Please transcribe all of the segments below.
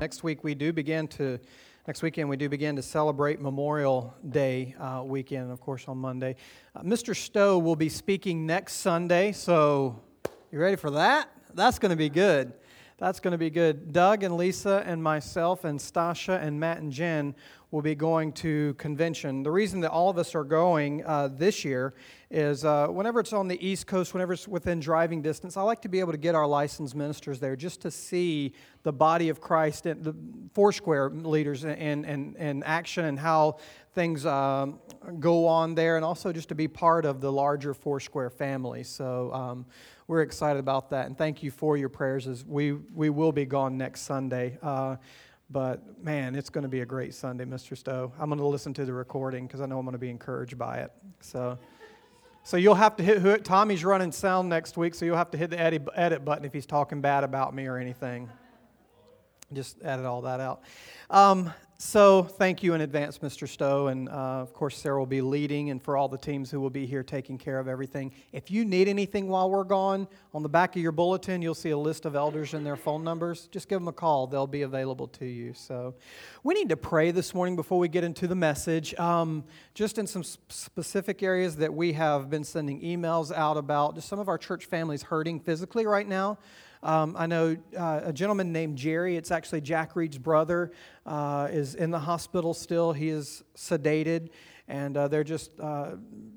Next week we do begin to, next weekend we do begin to celebrate Memorial Day uh, weekend, of course, on Monday. Uh, Mr. Stowe will be speaking next Sunday, so you ready for that? That's going to be good. That's going to be good. Doug and Lisa and myself and Stasha and Matt and Jen will be going to convention. The reason that all of us are going uh, this year is uh, whenever it's on the East Coast, whenever it's within driving distance, I like to be able to get our licensed ministers there just to see the body of Christ and the Foursquare leaders in, in, in action and how things um, go on there, and also just to be part of the larger Foursquare family. So um, we're excited about that, and thank you for your prayers as we, we will be gone next Sunday. Uh, but man, it's going to be a great Sunday, Mr. Stowe. I'm going to listen to the recording because I know I'm going to be encouraged by it. So, so you'll have to hit. Tommy's running sound next week, so you'll have to hit the edit, edit button if he's talking bad about me or anything. Just added all that out. Um, so, thank you in advance, Mr. Stowe. And uh, of course, Sarah will be leading, and for all the teams who will be here taking care of everything. If you need anything while we're gone, on the back of your bulletin, you'll see a list of elders and their phone numbers. Just give them a call, they'll be available to you. So, we need to pray this morning before we get into the message. Um, just in some specific areas that we have been sending emails out about, just some of our church families hurting physically right now. Um, I know uh, a gentleman named Jerry, it's actually Jack Reed's brother, uh, is in the hospital still. He is sedated, and uh, they're just uh,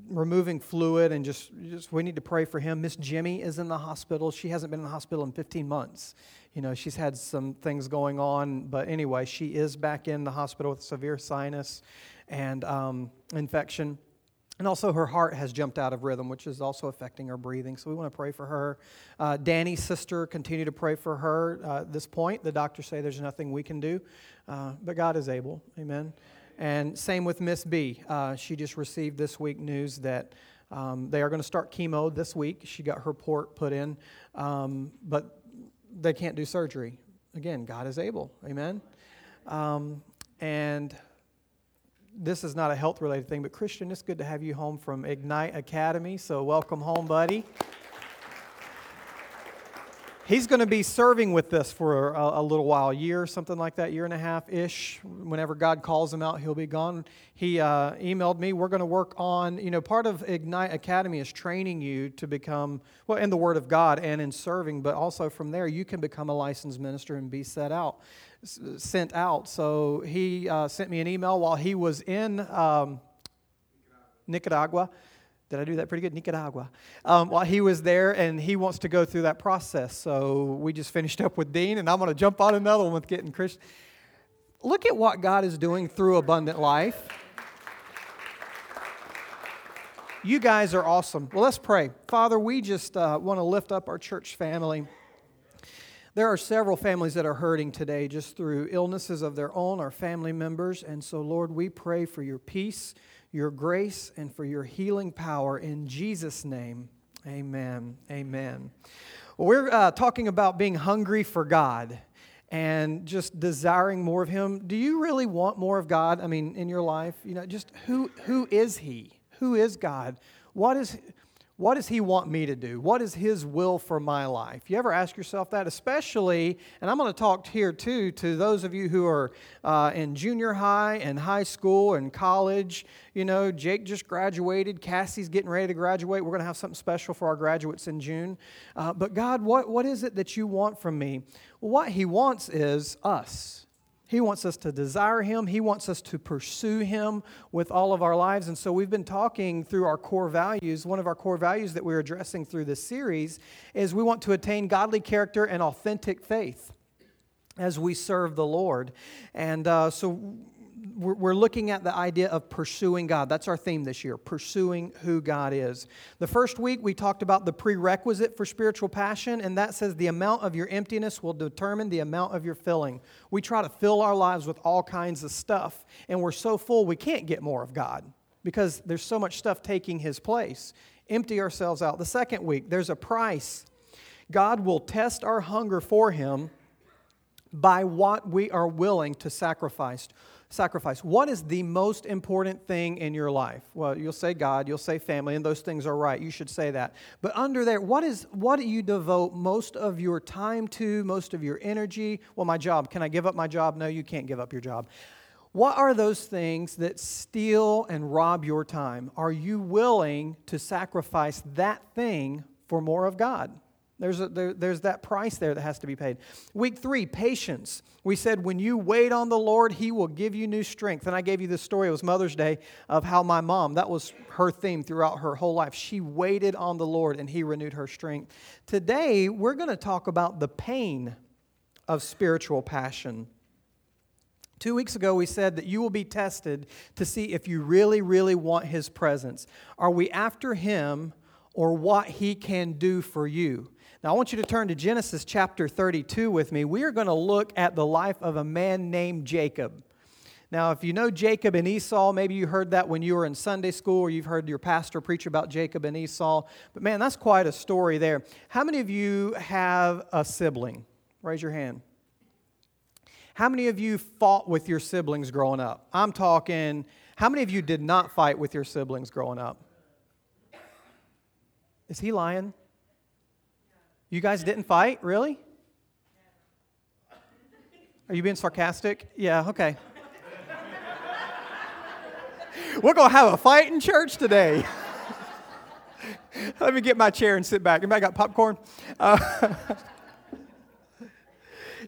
removing fluid, and just, just we need to pray for him. Miss Jimmy is in the hospital. She hasn't been in the hospital in 15 months. You know, she's had some things going on, but anyway, she is back in the hospital with severe sinus and um, infection. And also, her heart has jumped out of rhythm, which is also affecting her breathing. So, we want to pray for her. Uh, Danny's sister, continue to pray for her. Uh, at this point, the doctors say there's nothing we can do, uh, but God is able. Amen. And same with Miss B. Uh, she just received this week news that um, they are going to start chemo this week. She got her port put in, um, but they can't do surgery. Again, God is able. Amen. Um, and this is not a health related thing, but Christian, it's good to have you home from Ignite Academy. So, welcome home, buddy. He's going to be serving with this for a, a, little while, year, something like that, year and a half ish. Whenever God calls him out, he'll be gone. He uh, emailed me. We're going to work on, you know, part of Ignite Academy is training you to become, well, in the Word of God and in serving, but also from there, you can become a licensed minister and be set out sent out. So he uh, sent me an email while he was in um, Nicaragua. Did I do that pretty good? Nicaragua. Um, while he was there, and he wants to go through that process. So we just finished up with Dean, and I'm going to jump on another one with getting Christian. Look at what God is doing through Abundant Life. You guys are awesome. Well, let's pray. Father, we just uh, want to lift up our church family. There are several families that are hurting today just through illnesses of their own or family members. And so, Lord, we pray for your peace, your grace, and for your healing power in Jesus' name. Amen. Amen. Well, we're uh, talking about being hungry for God and just desiring more of Him. Do you really want more of God? I mean, in your life, you know, just who who is He? Who is God? What is what does he want me to do? What is his will for my life? You ever ask yourself that? Especially, and I'm going to talk here too to those of you who are uh, in junior high and high school and college. You know, Jake just graduated. Cassie's getting ready to graduate. We're going to have something special for our graduates in June. Uh, but God, what, what is it that you want from me? What he wants is us. He wants us to desire Him. He wants us to pursue Him with all of our lives. And so we've been talking through our core values. One of our core values that we're addressing through this series is we want to attain godly character and authentic faith as we serve the Lord. And uh, so we're looking at the idea of pursuing God. That's our theme this year, pursuing who God is. The first week, we talked about the prerequisite for spiritual passion, and that says the amount of your emptiness will determine the amount of your filling. We try to fill our lives with all kinds of stuff, and we're so full we can't get more of God because there's so much stuff taking His place. Empty ourselves out. The second week, there's a price. God will test our hunger for Him by what we are willing to sacrifice. Sacrifice. What is the most important thing in your life? Well, you'll say God, you'll say family, and those things are right. You should say that. But under there, what is what do you devote most of your time to, most of your energy? Well, my job. Can I give up my job? No, you can't give up your job. What are those things that steal and rob your time? Are you willing to sacrifice that thing for more of God? There's, a, there, there's that price there that has to be paid. Week three, patience. We said, when you wait on the Lord, He will give you new strength. And I gave you this story, it was Mother's Day, of how my mom, that was her theme throughout her whole life. She waited on the Lord and He renewed her strength. Today, we're going to talk about the pain of spiritual passion. Two weeks ago, we said that you will be tested to see if you really, really want His presence. Are we after Him or what He can do for you? Now, I want you to turn to Genesis chapter 32 with me. We are going to look at the life of a man named Jacob. Now, if you know Jacob and Esau, maybe you heard that when you were in Sunday school or you've heard your pastor preach about Jacob and Esau. But man, that's quite a story there. How many of you have a sibling? Raise your hand. How many of you fought with your siblings growing up? I'm talking, how many of you did not fight with your siblings growing up? Is he lying? You guys didn't fight? Really? Are you being sarcastic? Yeah, okay. We're going to have a fight in church today. Let me get my chair and sit back. Anybody got popcorn? Uh,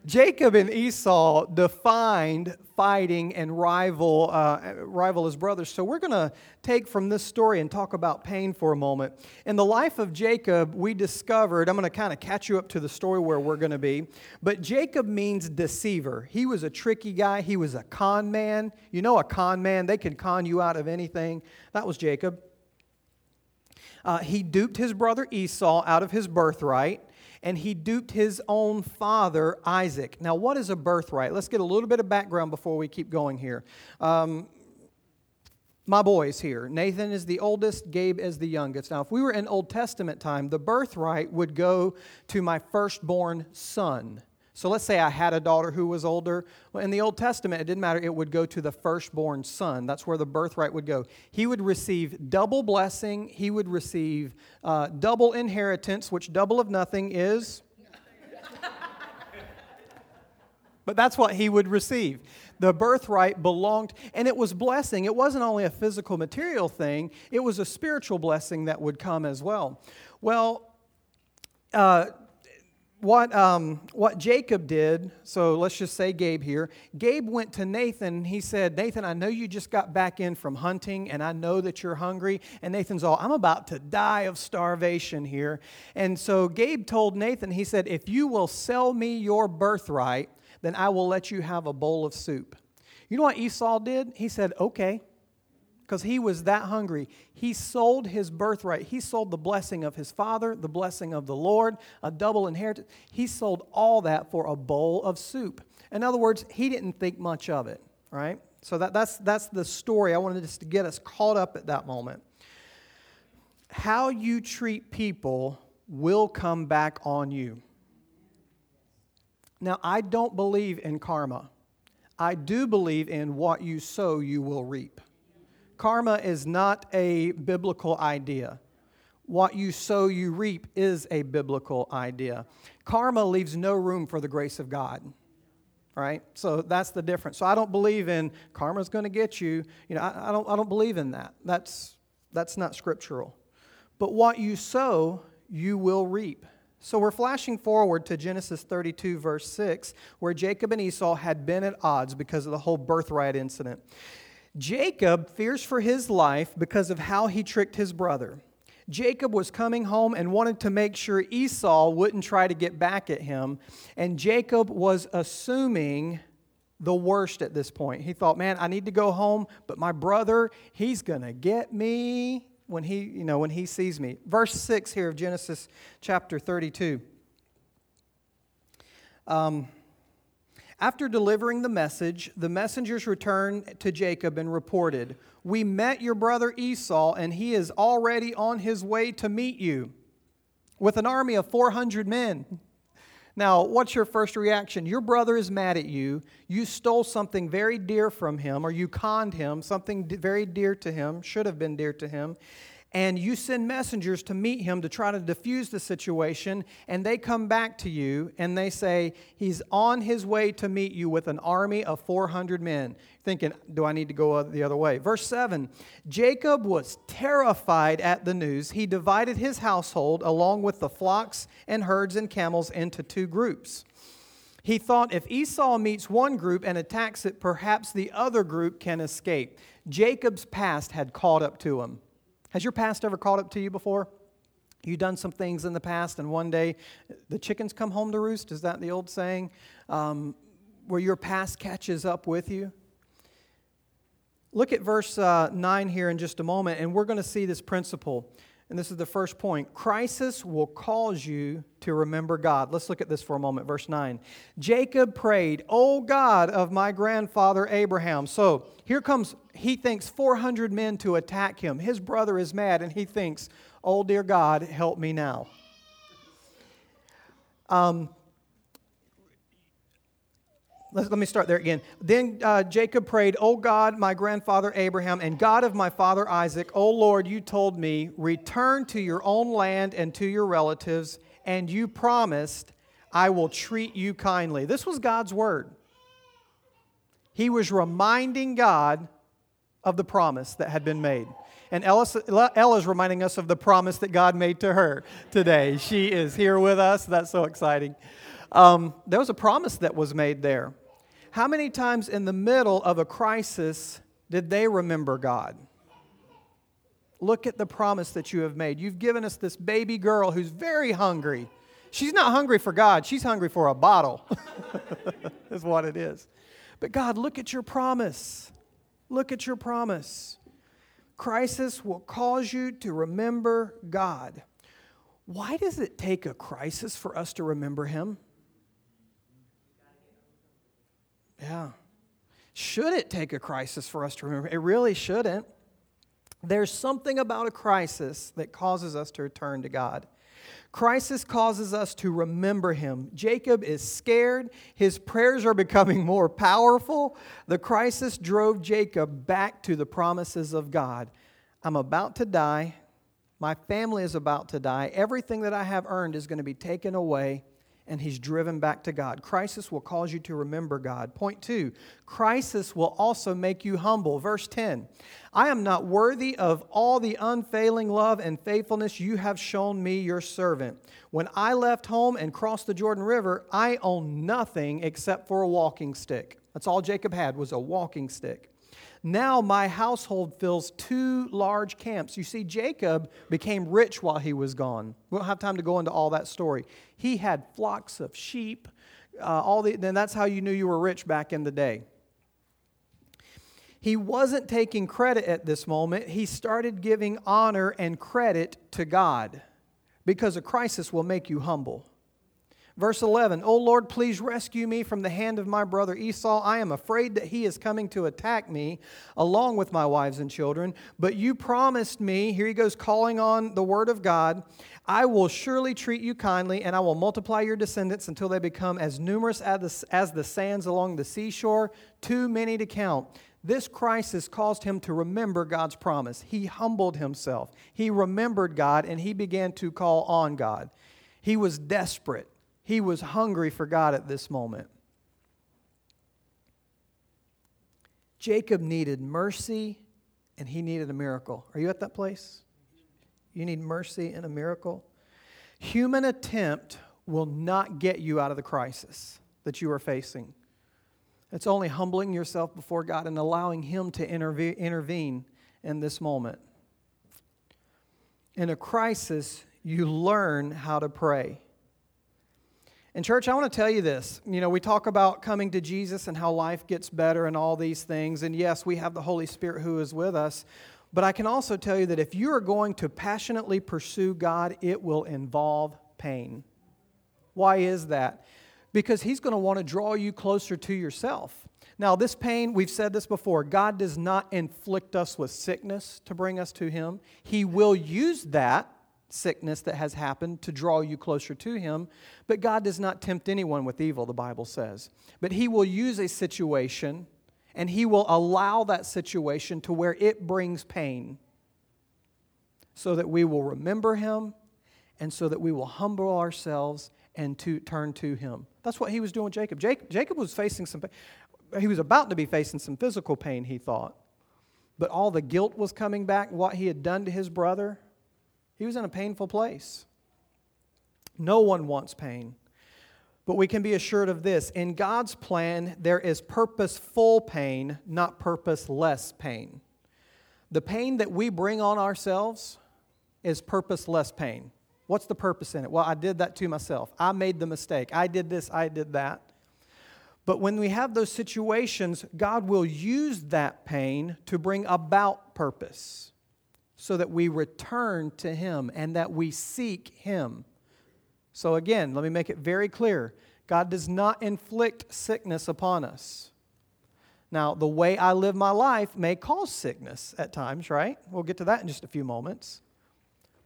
Jacob and Esau defined fighting and rival, uh, rival as brothers. So we're going to take from this story and talk about pain for a moment. In the life of Jacob, we discovered, I'm going to kind of catch you up to the story where we're going to be, but Jacob means deceiver. He was a tricky guy, he was a con man. You know, a con man, they can con you out of anything. That was Jacob. Uh, he duped his brother Esau out of his birthright and he duped his own father, Isaac. Now, what is a birthright? Let's get a little bit of background before we keep going here. Um, my boys here. Nathan is the oldest, Gabe is the youngest. Now, if we were in Old Testament time, the birthright would go to my firstborn son. So let's say I had a daughter who was older. Well, in the Old Testament, it didn't matter. It would go to the firstborn son. That's where the birthright would go. He would receive double blessing. He would receive uh, double inheritance, which double of nothing is. but that's what he would receive. The birthright belonged, and it was blessing. It wasn't only a physical, material thing, it was a spiritual blessing that would come as well. Well, uh, what, um, what Jacob did, so let's just say Gabe here, Gabe went to Nathan. He said, Nathan, I know you just got back in from hunting and I know that you're hungry. And Nathan's all, I'm about to die of starvation here. And so Gabe told Nathan, he said, If you will sell me your birthright, then I will let you have a bowl of soup. You know what Esau did? He said, Okay because he was that hungry. He sold his birthright. He sold the blessing of his father, the blessing of the Lord, a double inheritance. He sold all that for a bowl of soup. In other words, he didn't think much of it, right? So that, that's, that's the story. I wanted just to get us caught up at that moment. How you treat people will come back on you. Now, I don't believe in karma. I do believe in what you sow, you will reap. Karma is not a biblical idea. What you sow, you reap is a biblical idea. Karma leaves no room for the grace of God. Right? So that's the difference. So I don't believe in karma's going to get you. You know, I, I, don't, I don't believe in that. That's, that's not scriptural. But what you sow, you will reap. So we're flashing forward to Genesis 32, verse 6, where Jacob and Esau had been at odds because of the whole birthright incident. Jacob fears for his life because of how he tricked his brother. Jacob was coming home and wanted to make sure Esau wouldn't try to get back at him. And Jacob was assuming the worst at this point. He thought, man, I need to go home, but my brother, he's going to get me when he, you know, when he sees me. Verse 6 here of Genesis chapter 32. Um, after delivering the message, the messengers returned to Jacob and reported, We met your brother Esau, and he is already on his way to meet you with an army of 400 men. Now, what's your first reaction? Your brother is mad at you. You stole something very dear from him, or you conned him, something very dear to him, should have been dear to him. And you send messengers to meet him to try to diffuse the situation, and they come back to you and they say, He's on his way to meet you with an army of 400 men. Thinking, do I need to go the other way? Verse 7 Jacob was terrified at the news. He divided his household along with the flocks and herds and camels into two groups. He thought if Esau meets one group and attacks it, perhaps the other group can escape. Jacob's past had caught up to him. Has your past ever caught up to you before? You've done some things in the past, and one day the chickens come home to roost. Is that the old saying? Um, where your past catches up with you? Look at verse uh, 9 here in just a moment, and we're going to see this principle. And this is the first point. Crisis will cause you to remember God. Let's look at this for a moment. Verse 9. Jacob prayed, O God of my grandfather Abraham. So here comes, he thinks 400 men to attack him. His brother is mad, and he thinks, Oh, dear God, help me now. Um, let me start there again. Then uh, Jacob prayed, O God, my grandfather Abraham, and God of my father Isaac, O Lord, you told me, return to your own land and to your relatives, and you promised, I will treat you kindly. This was God's word. He was reminding God of the promise that had been made. And Ella is reminding us of the promise that God made to her today. She is here with us. That's so exciting. Um, there was a promise that was made there. How many times in the middle of a crisis did they remember God? Look at the promise that you have made. You've given us this baby girl who's very hungry. She's not hungry for God, she's hungry for a bottle, is what it is. But God, look at your promise. Look at your promise. Crisis will cause you to remember God. Why does it take a crisis for us to remember Him? Yeah. Should it take a crisis for us to remember? It really shouldn't. There's something about a crisis that causes us to return to God. Crisis causes us to remember him. Jacob is scared. His prayers are becoming more powerful. The crisis drove Jacob back to the promises of God. I'm about to die. My family is about to die. Everything that I have earned is going to be taken away and he's driven back to God. Crisis will cause you to remember God. Point two, crisis will also make you humble. Verse 10 I am not worthy of all the unfailing love and faithfulness you have shown me, your servant. When I left home and crossed the Jordan River, I owned nothing except for a walking stick. That's all Jacob had was a walking stick. Now my household fills two large camps. You see, Jacob became rich while he was gone. We don't have time to go into all that story. He had flocks of sheep. Uh, all the, then that's how you knew you were rich back in the day. He wasn't taking credit at this moment. He started giving honor and credit to God because a crisis will make you humble. Verse 11, O Lord, please rescue me from the hand of my brother Esau. I am afraid that he is coming to attack me along with my wives and children. But you promised me, here he goes calling on the word of God, I will surely treat you kindly, and I will multiply your descendants until they become as numerous as the, as the sands along the seashore, too many to count. This crisis caused him to remember God's promise. He humbled himself. He remembered God and he began to call on God. He was desperate. He was hungry for God at this moment. Jacob needed mercy and he needed a miracle. Are you at that place? You need mercy and a miracle. Human attempt will not get you out of the crisis that you are facing. It's only humbling yourself before God and allowing Him to intervene in this moment. In a crisis, you learn how to pray. And, church, I want to tell you this. You know, we talk about coming to Jesus and how life gets better and all these things. And yes, we have the Holy Spirit who is with us. But I can also tell you that if you are going to passionately pursue God, it will involve pain. Why is that? Because He's going to want to draw you closer to yourself. Now, this pain, we've said this before, God does not inflict us with sickness to bring us to Him. He will use that sickness that has happened to draw you closer to Him. But God does not tempt anyone with evil, the Bible says. But He will use a situation and He will allow that situation to where it brings pain so that we will remember Him and so that we will humble ourselves and to turn to Him. That's what He was doing with Jacob. Jacob, Jacob was facing some, he was about to be facing some physical pain, he thought. But all the guilt was coming back, what he had done to his brother. He was in a painful place. No one wants pain. But we can be assured of this in God's plan, there is purposeful pain, not purposeless pain. The pain that we bring on ourselves is purposeless pain. What's the purpose in it? Well, I did that to myself. I made the mistake. I did this, I did that. But when we have those situations, God will use that pain to bring about purpose so that we return to Him and that we seek Him. So, again, let me make it very clear God does not inflict sickness upon us. Now, the way I live my life may cause sickness at times, right? We'll get to that in just a few moments.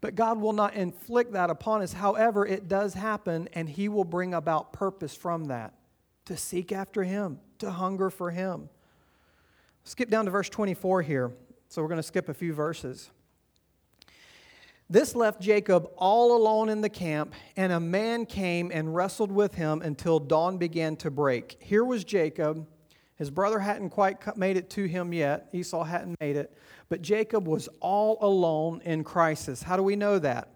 But God will not inflict that upon us. However, it does happen, and He will bring about purpose from that to seek after Him, to hunger for Him. Skip down to verse 24 here. So we're going to skip a few verses. This left Jacob all alone in the camp, and a man came and wrestled with him until dawn began to break. Here was Jacob. His brother hadn't quite made it to him yet. Esau hadn't made it. But Jacob was all alone in crisis. How do we know that?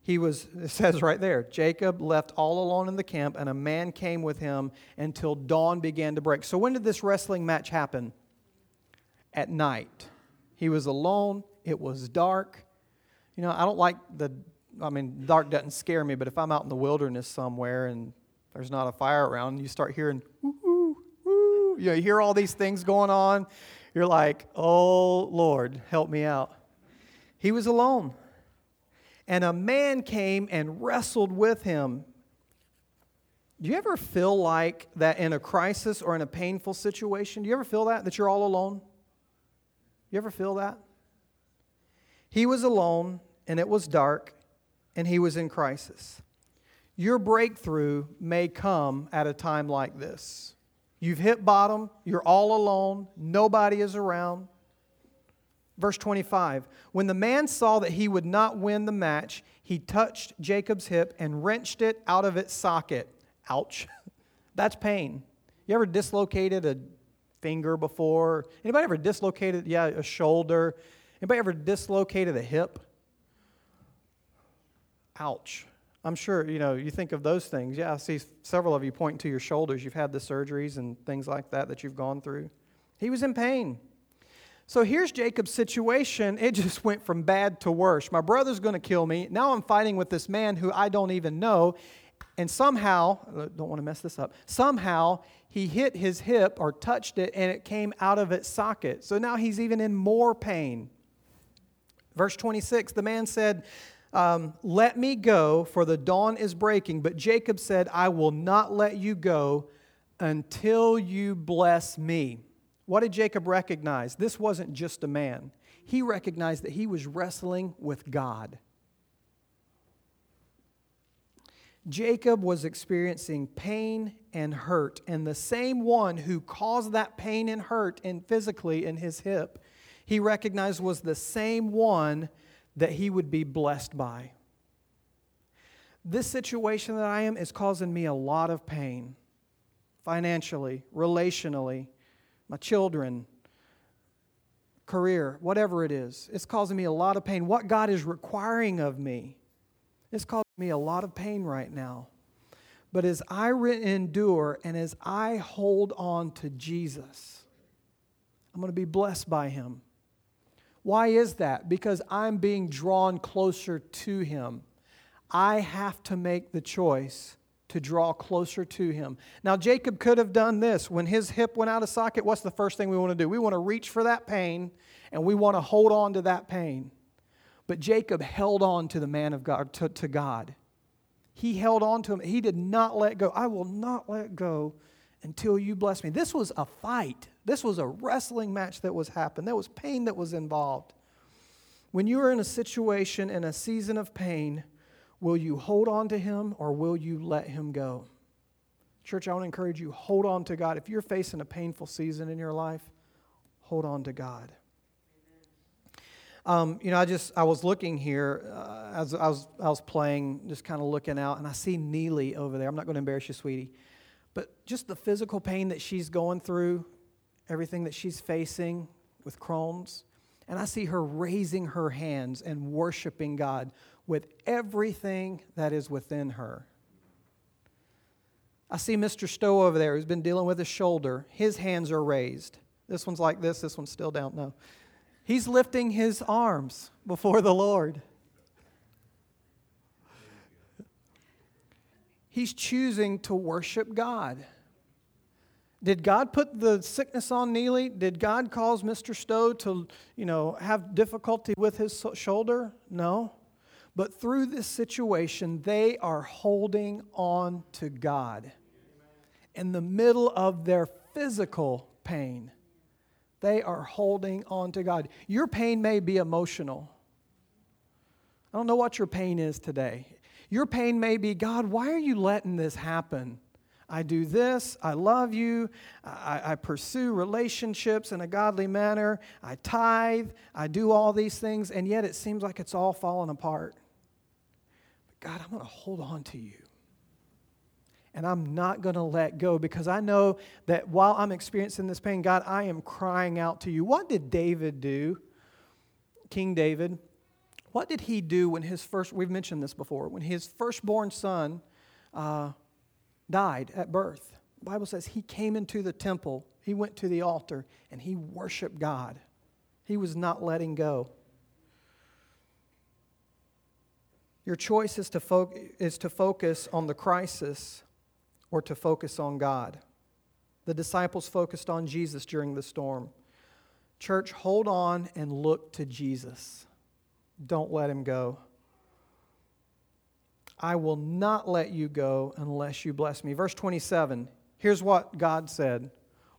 He was, it says right there, Jacob left all alone in the camp, and a man came with him until dawn began to break. So, when did this wrestling match happen? At night. He was alone, it was dark. You know, I don't like the, I mean, dark doesn't scare me, but if I'm out in the wilderness somewhere and there's not a fire around, you start hearing, woo, woo, you, know, you hear all these things going on, you're like, oh, Lord, help me out. He was alone. And a man came and wrestled with him. Do you ever feel like that in a crisis or in a painful situation? Do you ever feel that, that you're all alone? You ever feel that? He was alone and it was dark, and he was in crisis. Your breakthrough may come at a time like this. You've hit bottom, you're all alone, nobody is around. Verse 25 When the man saw that he would not win the match, he touched Jacob's hip and wrenched it out of its socket. Ouch. That's pain. You ever dislocated a finger before? Anybody ever dislocated, yeah, a shoulder? Anybody ever dislocated a hip? Ouch. I'm sure, you know, you think of those things. Yeah, I see several of you pointing to your shoulders. You've had the surgeries and things like that that you've gone through. He was in pain. So here's Jacob's situation. It just went from bad to worse. My brother's going to kill me. Now I'm fighting with this man who I don't even know. And somehow, uh, don't want to mess this up, somehow he hit his hip or touched it and it came out of its socket. So now he's even in more pain. Verse 26 the man said, um, Let me go, for the dawn is breaking. But Jacob said, I will not let you go until you bless me. What did Jacob recognize? This wasn't just a man, he recognized that he was wrestling with God. Jacob was experiencing pain and hurt, and the same one who caused that pain and hurt in physically in his hip, he recognized was the same one that he would be blessed by. This situation that I am is causing me a lot of pain financially, relationally, my children, career, whatever it is. It's causing me a lot of pain. What God is requiring of me is causing me a lot of pain right now. But as I endure and as I hold on to Jesus, I'm going to be blessed by Him. Why is that? Because I'm being drawn closer to Him. I have to make the choice to draw closer to Him. Now, Jacob could have done this. When his hip went out of socket, what's the first thing we want to do? We want to reach for that pain and we want to hold on to that pain. But Jacob held on to the man of God, to, to God. He held on to him. He did not let go. I will not let go until you bless me. This was a fight. This was a wrestling match that was happening. There was pain that was involved. When you are in a situation, in a season of pain, will you hold on to Him or will you let Him go? Church, I want to encourage you hold on to God. If you're facing a painful season in your life, hold on to God. Um, you know, I just I was looking here uh, as I was I was playing, just kind of looking out, and I see Neely over there. I'm not going to embarrass you, sweetie, but just the physical pain that she's going through, everything that she's facing with Crohn's, and I see her raising her hands and worshiping God with everything that is within her. I see Mr. Stowe over there who's been dealing with his shoulder. His hands are raised. This one's like this, this one's still down. No. He's lifting his arms before the Lord. He's choosing to worship God. Did God put the sickness on Neely? Did God cause Mr. Stowe to, you know, have difficulty with his shoulder? No. But through this situation, they are holding on to God. In the middle of their physical pain, they are holding on to God. Your pain may be emotional. I don't know what your pain is today. Your pain may be God, why are you letting this happen? I do this, I love you, I, I, pursue relationships in a godly manner, I tithe, I do all these things, and yet it seems like it's all falling apart. But God, I'm going to hold on to you and I'm not going to let go because I know that while I'm experiencing this pain, God, I am crying out to you. What did David do? King David, what did he do when his first, we've mentioned this before, when his firstborn son uh, died at birth? The Bible says he came into the temple, he went to the altar, and he worshiped God. He was not letting go. Your choice is to, fo- is to focus on the crisis or to focus on God. The disciples focused on Jesus during the storm. Church, hold on and look to Jesus. Don't let him go. I will not let you go unless you bless me. Verse 27, here's what God said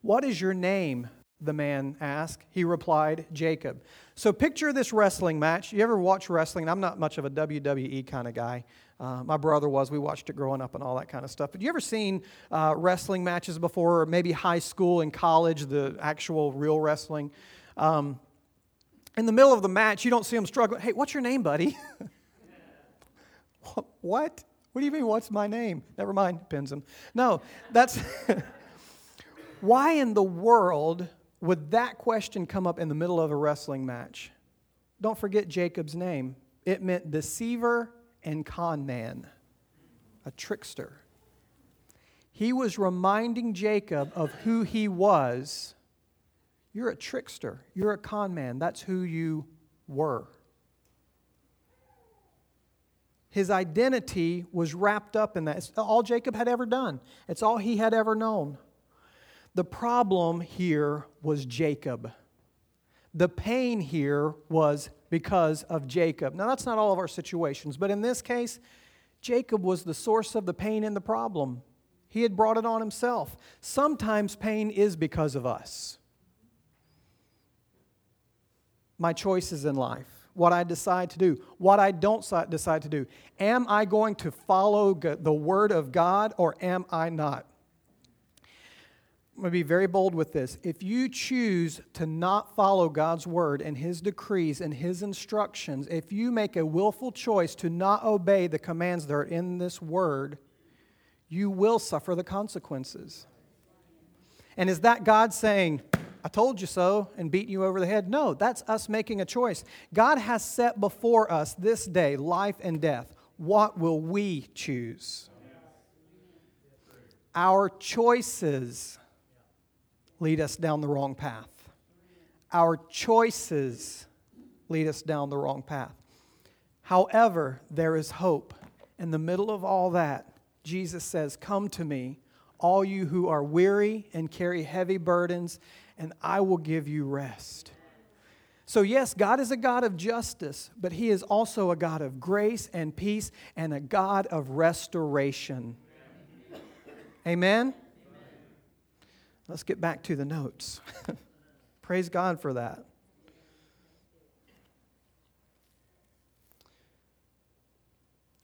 What is your name? The man asked. He replied, Jacob. So picture this wrestling match. You ever watch wrestling? I'm not much of a WWE kind of guy. Uh, my brother was. We watched it growing up and all that kind of stuff. But you ever seen uh, wrestling matches before, or maybe high school and college, the actual real wrestling? Um, in the middle of the match, you don't see them struggling. Hey, what's your name, buddy? what? What do you mean, what's my name? Never mind, pins. No, that's. Why in the world would that question come up in the middle of a wrestling match? Don't forget Jacob's name. It meant deceiver and con man, a trickster. He was reminding Jacob of who he was. You're a trickster. You're a con man. That's who you were. His identity was wrapped up in that. It's all Jacob had ever done, it's all he had ever known. The problem here was Jacob. The pain here was because of Jacob. Now, that's not all of our situations, but in this case, Jacob was the source of the pain and the problem. He had brought it on himself. Sometimes pain is because of us. My choices in life, what I decide to do, what I don't decide to do. Am I going to follow the word of God or am I not? I'm going to be very bold with this. If you choose to not follow God's word and his decrees and his instructions, if you make a willful choice to not obey the commands that are in this word, you will suffer the consequences. And is that God saying, I told you so, and beating you over the head? No, that's us making a choice. God has set before us this day life and death. What will we choose? Our choices lead us down the wrong path. Our choices lead us down the wrong path. However, there is hope. In the middle of all that, Jesus says, Come to me, all you who are weary and carry heavy burdens, and I will give you rest. So, yes, God is a God of justice, but He is also a God of grace and peace and a God of restoration. Amen? Amen? Let's get back to the notes. Praise God for that.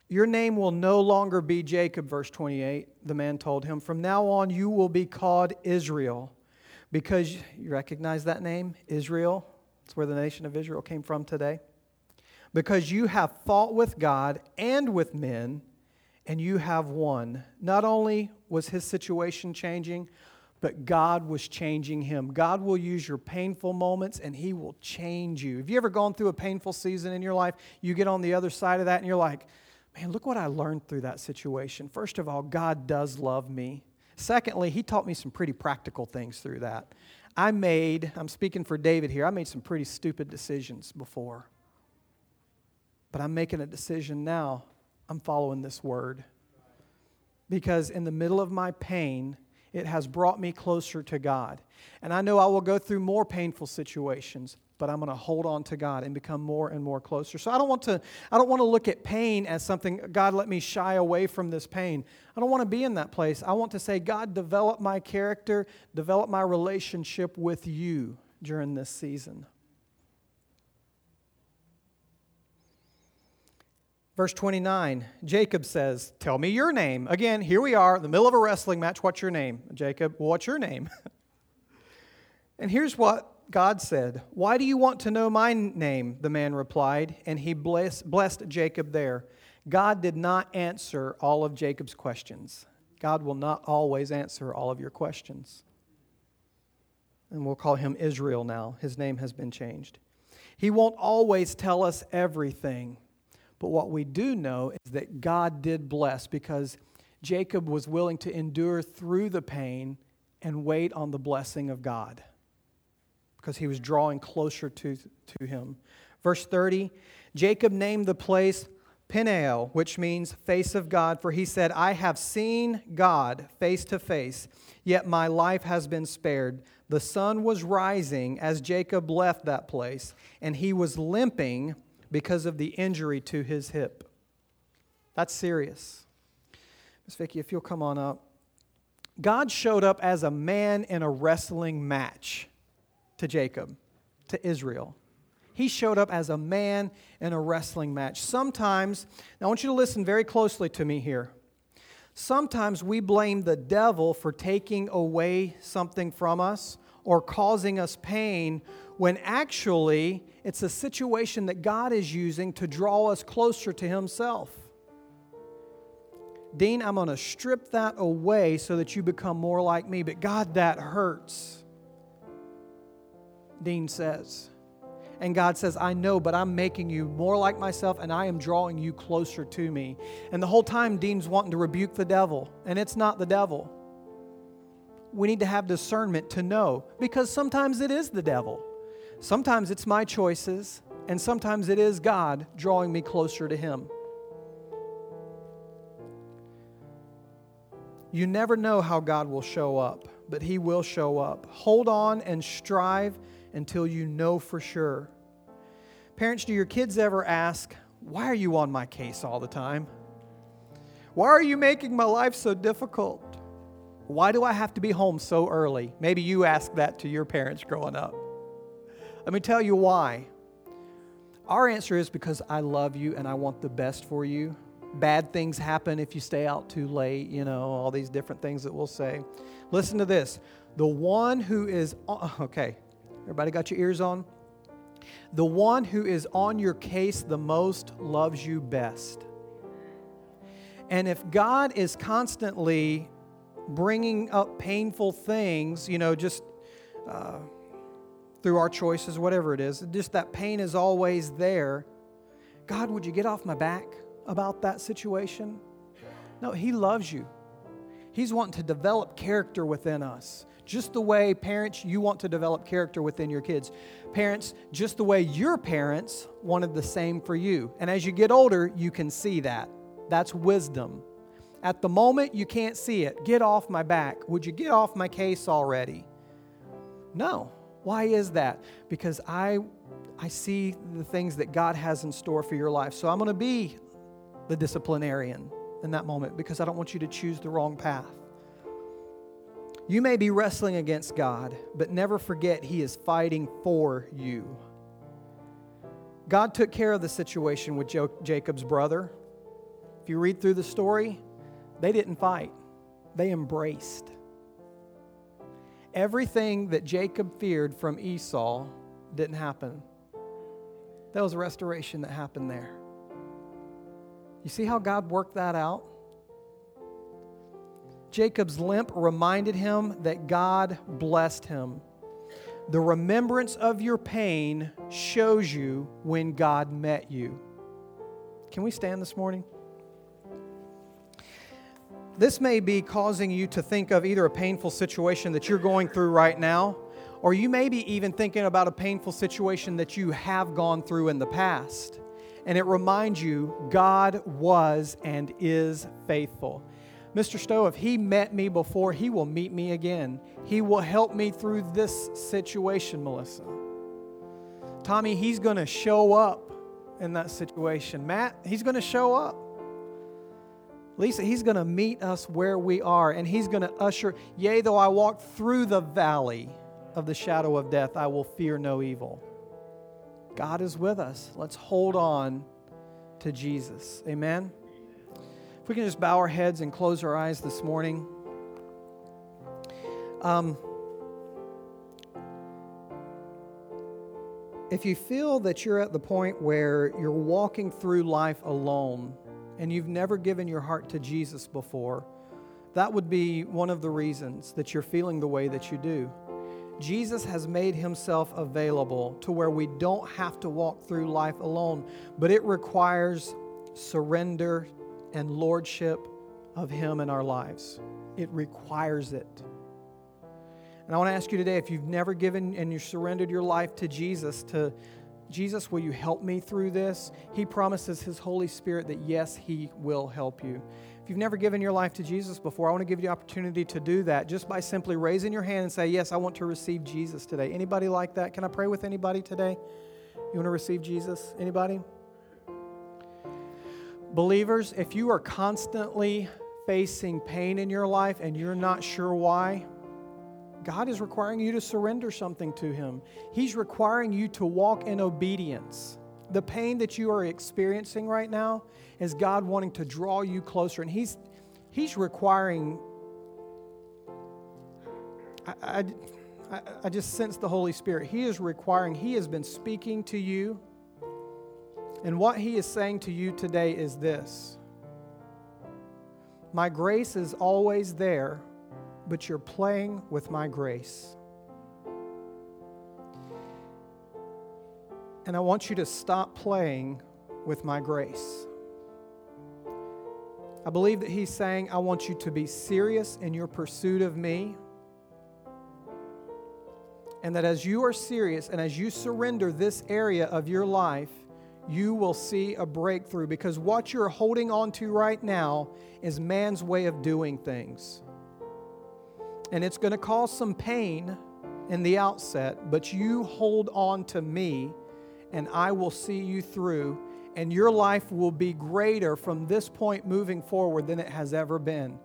Your name will no longer be Jacob, verse 28, the man told him. From now on, you will be called Israel because you recognize that name, Israel. It's where the nation of Israel came from today. Because you have fought with God and with men, and you have won. Not only was his situation changing, but God was changing him. God will use your painful moments and he will change you. Have you ever gone through a painful season in your life? You get on the other side of that and you're like, man, look what I learned through that situation. First of all, God does love me. Secondly, he taught me some pretty practical things through that. I made, I'm speaking for David here, I made some pretty stupid decisions before. But I'm making a decision now. I'm following this word. Because in the middle of my pain, it has brought me closer to God. And I know I will go through more painful situations, but I'm going to hold on to God and become more and more closer. So I don't want to I don't want to look at pain as something God let me shy away from this pain. I don't want to be in that place. I want to say God develop my character, develop my relationship with you during this season. Verse 29, Jacob says, Tell me your name. Again, here we are in the middle of a wrestling match. What's your name? Jacob, what's your name? and here's what God said, Why do you want to know my name? The man replied, and he blessed, Jacob there. God did not answer all of Jacob's questions. God will not always answer all of your questions. And we'll call him Israel now. His name has been changed. He won't always tell us everything. But what we do know is that God did bless because Jacob was willing to endure through the pain and wait on the blessing of God because he was drawing closer to, to him. Verse 30 Jacob named the place Peniel, which means face of God, for he said, I have seen God face to face, yet my life has been spared. The sun was rising as Jacob left that place, and he was limping because of the injury to his hip. That's serious. Miss Vicki, if you'll come on up. God showed up as a man in a wrestling match to Jacob, to Israel. He showed up as a man in a wrestling match. Sometimes, now I want you to listen very closely to me here. Sometimes we blame the devil for taking away something from us or causing us pain when actually it's a situation that God is using to draw us closer to Himself. Dean, I'm going to strip that away so that you become more like me. But God, that hurts. Dean says. And God says, I know, but I'm making you more like myself and I am drawing you closer to me. And the whole time, Dean's wanting to rebuke the devil, and it's not the devil. We need to have discernment to know because sometimes it is the devil. Sometimes it's my choices, and sometimes it is God drawing me closer to Him. You never know how God will show up, but He will show up. Hold on and strive until you know for sure. Parents, do your kids ever ask, Why are you on my case all the time? Why are you making my life so difficult? Why do I have to be home so early? Maybe you asked that to your parents growing up. Let me tell you why. Our answer is because I love you and I want the best for you. Bad things happen if you stay out too late, you know, all these different things that we'll say. Listen to this. The one who is, okay, everybody got your ears on? The one who is on your case the most loves you best. And if God is constantly bringing up painful things, you know, just. Uh, through our choices, whatever it is. Just that pain is always there. God, would you get off my back about that situation? No, He loves you. He's wanting to develop character within us. Just the way parents, you want to develop character within your kids. Parents, just the way your parents wanted the same for you. And as you get older, you can see that. That's wisdom. At the moment, you can't see it. Get off my back. Would you get off my case already? No. Why is that? Because I, I see the things that God has in store for your life. So I'm going to be the disciplinarian in that moment because I don't want you to choose the wrong path. You may be wrestling against God, but never forget He is fighting for you. God took care of the situation with Jacob's brother If you read through the story, they didn't fight, they embraced. Everything that Jacob feared from Esau didn't happen. That was a restoration that happened there. You see how God worked that out? Jacob's limp reminded him that God blessed him. The remembrance of your pain shows you when God met you. Can we stand this morning? This may be causing you to think of either a painful situation that you're going through right now, or you may be even thinking about a painful situation that you have gone through in the past. And it reminds you God was and is faithful. Mr. Stowe, if He met me before, He will meet me again. He will help me through this situation, Melissa. Tommy, He's going to show up in that situation. Matt, He's going to show up. Lisa, He's going to meet us where we are, and He's going to usher, yea, though I walk through the valley of the shadow of death, I will fear no evil. God is with us. Let's hold on to Jesus. Amen. If we can just bow our heads and close our eyes this morning. Um, if you feel that you're at the point where you're walking through life alone and you've never given your heart to Jesus before, that would be one of the reasons that you're feeling the way that you do. Jesus has made himself available to where we don't have to walk through life alone, but it requires surrender and lordship of Him in our lives. It requires it. And I want to ask you today if you've never given and you surrendered your life to Jesus, to Jesus, will you help me through this? He promises His Holy Spirit that yes, He will help you. If you've never given your life to Jesus before, I want to give you the opportunity to do that just by simply raising your hand and say, Yes, I want to receive Jesus today. Anybody like that? Can I pray with anybody today? You want to receive Jesus? Anybody? Believers, if you are constantly facing pain in your life and you're not sure why, God is requiring you to surrender something to Him. He's requiring you to walk in obedience. The pain that you are experiencing right now is God wanting to draw you closer, and He's He's requiring. I, I, I just sense the Holy Spirit. He is requiring, He has been speaking to you and what he is saying to you today is this My grace is always there, but you're playing with my grace. And I want you to stop playing with my grace. I believe that he's saying, I want you to be serious in your pursuit of me. And that as you are serious and as you surrender this area of your life, you will see a breakthrough because what you're holding on to right now is man's way of doing things. And it's going to cause some pain in the outset, but you hold on to me and I will see you through, and your life will be greater from this point moving forward than it has ever been.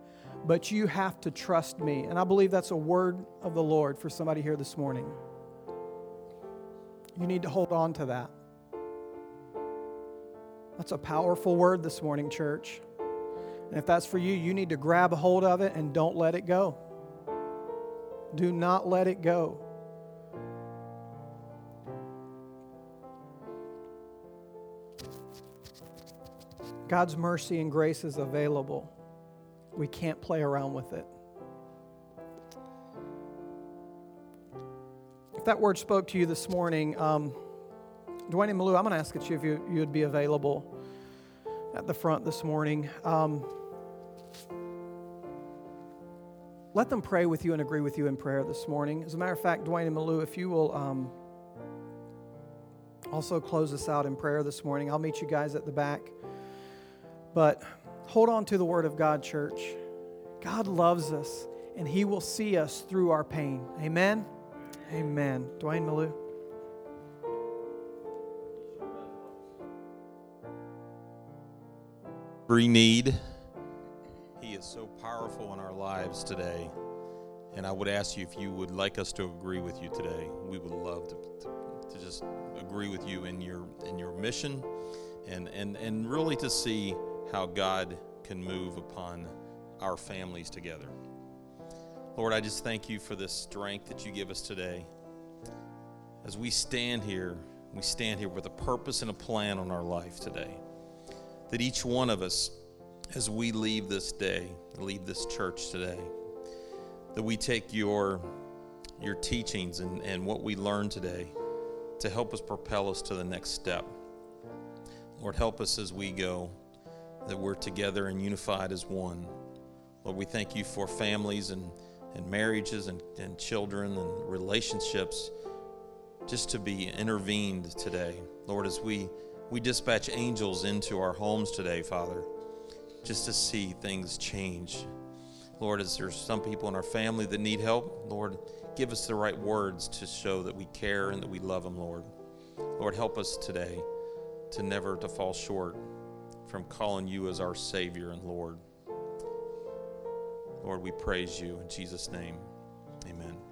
But you have to trust me. And I believe that's a word of the Lord for somebody here this morning. You need to hold on to that. That's a powerful word this morning, church. And if that's for you, you need to grab a hold of it and don't let it go. Do not let it go. God's mercy and grace is available. We can't play around with it. If that word spoke to you this morning, um, Dwayne and Malou, I'm going to ask you if you, you'd be available at the front this morning. Um, let them pray with you and agree with you in prayer this morning. As a matter of fact, Dwayne and Malou, if you will um, also close us out in prayer this morning, I'll meet you guys at the back. But hold on to the Word of God, church. God loves us, and He will see us through our pain. Amen? Amen. Dwayne Malou. Every need. He is so powerful in our lives today. And I would ask you if you would like us to agree with you today. We would love to, to, to just agree with you in your in your mission and, and, and really to see how God can move upon our families together. Lord, I just thank you for this strength that you give us today. As we stand here, we stand here with a purpose and a plan on our life today. That each one of us, as we leave this day, leave this church today, that we take your, your teachings and, and what we learned today to help us propel us to the next step. Lord, help us as we go, that we're together and unified as one. Lord, we thank you for families and, and marriages and, and children and relationships just to be intervened today. Lord, as we, we dispatch angels into our homes today, Father, just to see things change. Lord, as there's some people in our family that need help, Lord, give us the right words to show that we care and that we love them, Lord. Lord, help us today to never to fall short from calling you as our Savior and Lord. Lord, we praise you in Jesus' name. Amen.